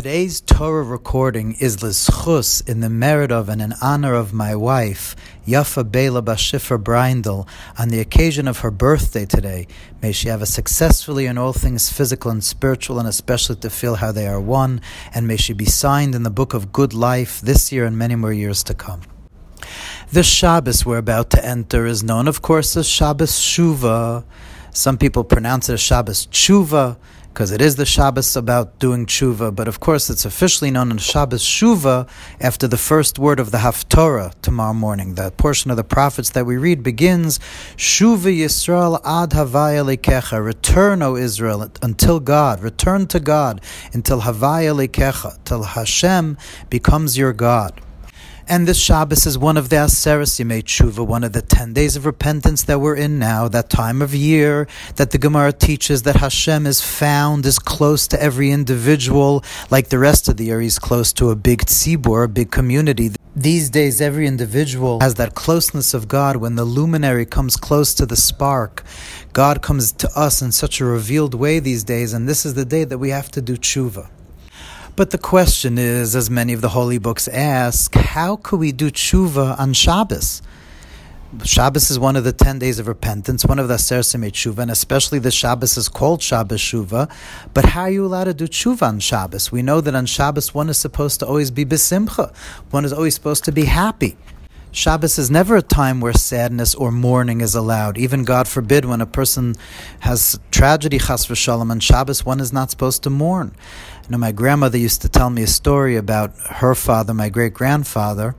Today's Torah recording is Lischus in the merit of and in honor of my wife, Yafa Bela Bashifer Brindel, on the occasion of her birthday today. May she have a successfully in all things physical and spiritual, and especially to feel how they are one, and may she be signed in the book of good life this year and many more years to come. The Shabbos we're about to enter is known, of course, as Shabbos Shuva. Some people pronounce it as Shabbos Tshuva because it is the Shabbos about doing tshuva, but of course it's officially known as Shabbos Shuva after the first word of the Haftorah tomorrow morning. That portion of the prophets that we read begins, Shuva Yisrael ad Havaya Lekecha, return, O Israel, until God, return to God, until Havaya Lekecha, till Hashem becomes your God. And this Shabbos is one of the Aseres Yemei Tshuva, one of the ten days of repentance that we're in now, that time of year that the Gemara teaches that Hashem is found, is close to every individual, like the rest of the year, he's close to a big tzibur, a big community. These days, every individual has that closeness of God when the luminary comes close to the spark. God comes to us in such a revealed way these days, and this is the day that we have to do tshuva. But the question is, as many of the holy books ask, how could we do tshuva on Shabbos? Shabbos is one of the ten days of repentance, one of the Aseres Yemei Tshuva, and especially the Shabbos is called Shabbos Shuva. But how are you allowed to do tshuva on Shabbos? We know that on Shabbos one is supposed to always be besimcha. One is always supposed to be happy. Shabbos is never a time where sadness or mourning is allowed. Even God forbid, when a person has tragedy, chas v'shalom, on Shabbos, one is not supposed to mourn. You know, my grandmother used to tell me a story about her father, my great grandfather,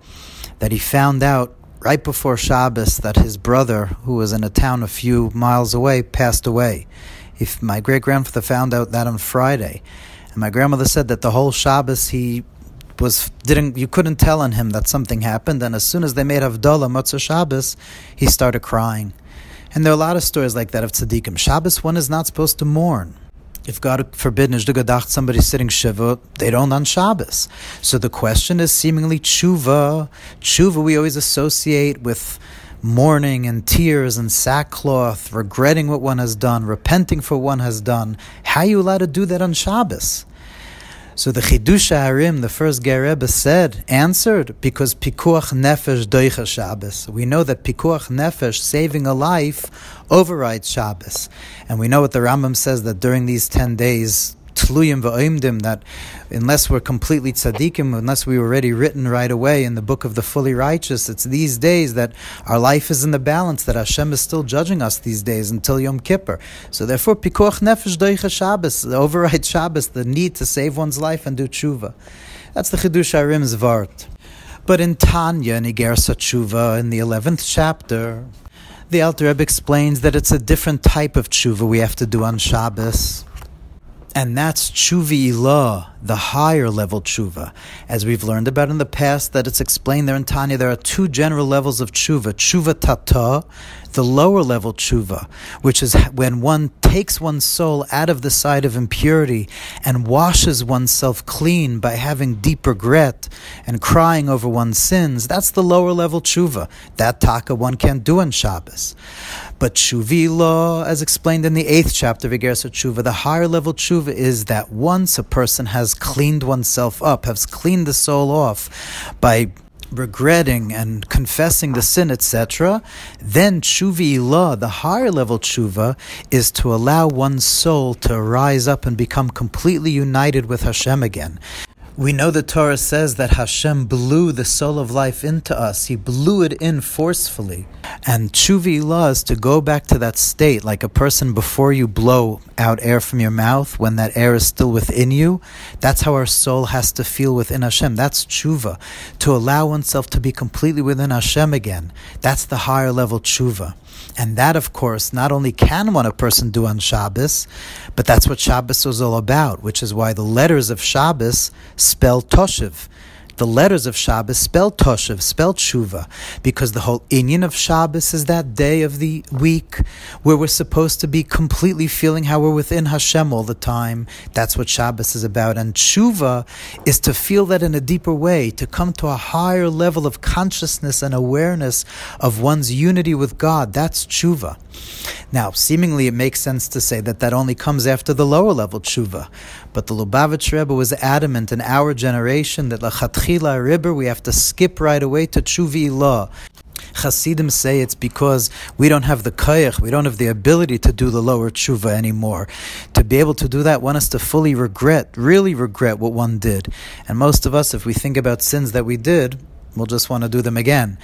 that he found out right before Shabbos that his brother, who was in a town a few miles away, passed away. If my great grandfather found out that on Friday, and my grandmother said that the whole Shabbos he was didn't you couldn't tell on him that something happened, and as soon as they made Havdalah Motzei Shabbos, he started crying. And there are a lot of stories like that of tzaddikim. Shabbos one is not supposed to mourn. If God forbid Nishdugadach somebody's sitting Shiva, they don't on Shabbos. So the question is seemingly tshuva. Tshuva we always associate with mourning and tears and sackcloth, regretting what one has done, repenting for what one has done. How are you allowed to do that on Shabbos? So the Chidushei HaRim, the first Ger said, answered, because Pikuach Nefesh Doicha Shabbos. We know that Pikuach Nefesh, saving a life, overrides Shabbos. And we know what the Rambam says that during these 10 days, tluyim that unless we're completely tzaddikim, unless we were already written right away in the book of the fully righteous, it's these days that our life is in the balance, that Hashem is still judging us these days until Yom Kippur. So therefore, pikuach nefesh doicha Shabbos, the override Shabbos, the need to save one's life and do tshuva. That's the Chidushei HaRim's Vart. But in Tanya, in Igeres HaTshuva, in the 11th chapter, the Alter Rebbe explains that it's a different type of tshuva we have to do on Shabbos. And that's tshuva ilah, the higher level tshuva. As we've learned about in the past, that it's explained there in Tanya, there are two general levels of tshuva. Tshuva tata, the lower level tshuva, which is when one takes one's soul out of the side of impurity and washes oneself clean by having deep regret and crying over one's sins. That's the lower level tshuva. That taka one can't do on Shabbos. But tshuva, as explained in the eighth chapter of Igeres Tshuva, the higher level tshuva is that once a person has cleaned oneself up, has cleaned the soul off by regretting and confessing the sin, etc., then tshuva the higher level tshuva, is to allow one's soul to rise up and become completely united with Hashem again. We know the Torah says that Hashem blew the soul of life into us. He blew it in forcefully. And tshuva is to go back to that state, like a person before you blow out air from your mouth, when that air is still within you. That's how our soul has to feel within Hashem. That's tshuva. To allow oneself to be completely within Hashem again. That's the higher level tshuva. And that, of course, not only can one a person do on Shabbos, but that's what Shabbos was all about, which is why the letters of Shabbos spell Toshiv. The letters of Shabbos spell Toshav, spell Tshuva, because the whole inyan of Shabbos is that day of the week where we're supposed to be completely feeling how we're within Hashem all the time. That's what Shabbos is about. And Tshuva is to feel that in a deeper way, to come to a higher level of consciousness and awareness of one's unity with God. That's Tshuva. Now, seemingly it makes sense to say that that only comes after the lower level tshuva, but the Lubavitch Rebbe was adamant in our generation that lachatchila ariber we have to skip right away to tshuva ilah. Hasidim say it's because we don't have the koyach, we don't have the ability to do the lower tshuva anymore. To be able to do that, one has to fully regret, really regret what one did. And most of us, if we think about sins that we did, we'll just want to do them again.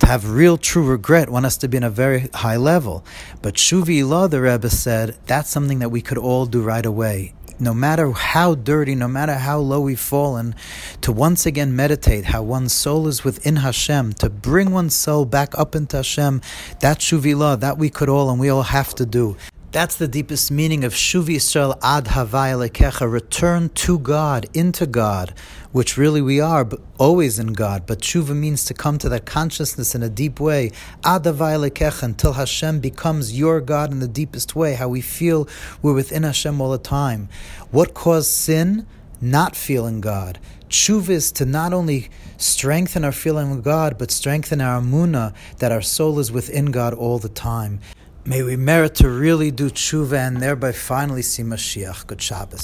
To have real, true regret, one has to be in a very high level. But Shuva Ilah, the Rebbe said, that's something that we could all do right away. No matter how dirty, no matter how low we've fallen, to once again meditate how one's soul is within Hashem, to bring one's soul back up into Hashem, that Shuva Ilah, that we could all and we all have to do. That's the deepest meaning of Shuva Yisrael ad Havaya Lekecha, return to God, into God, which really we are, but always in God. But Shuva means to come to that consciousness in a deep way, until Hashem becomes your God in the deepest way, how we feel we're within Hashem all the time. What caused sin? Not feeling God. Tshuva is to not only strengthen our feeling of God, but strengthen our amuna that our soul is within God all the time. May we merit to really do tshuva and thereby finally see Mashiach. Good Shabbos.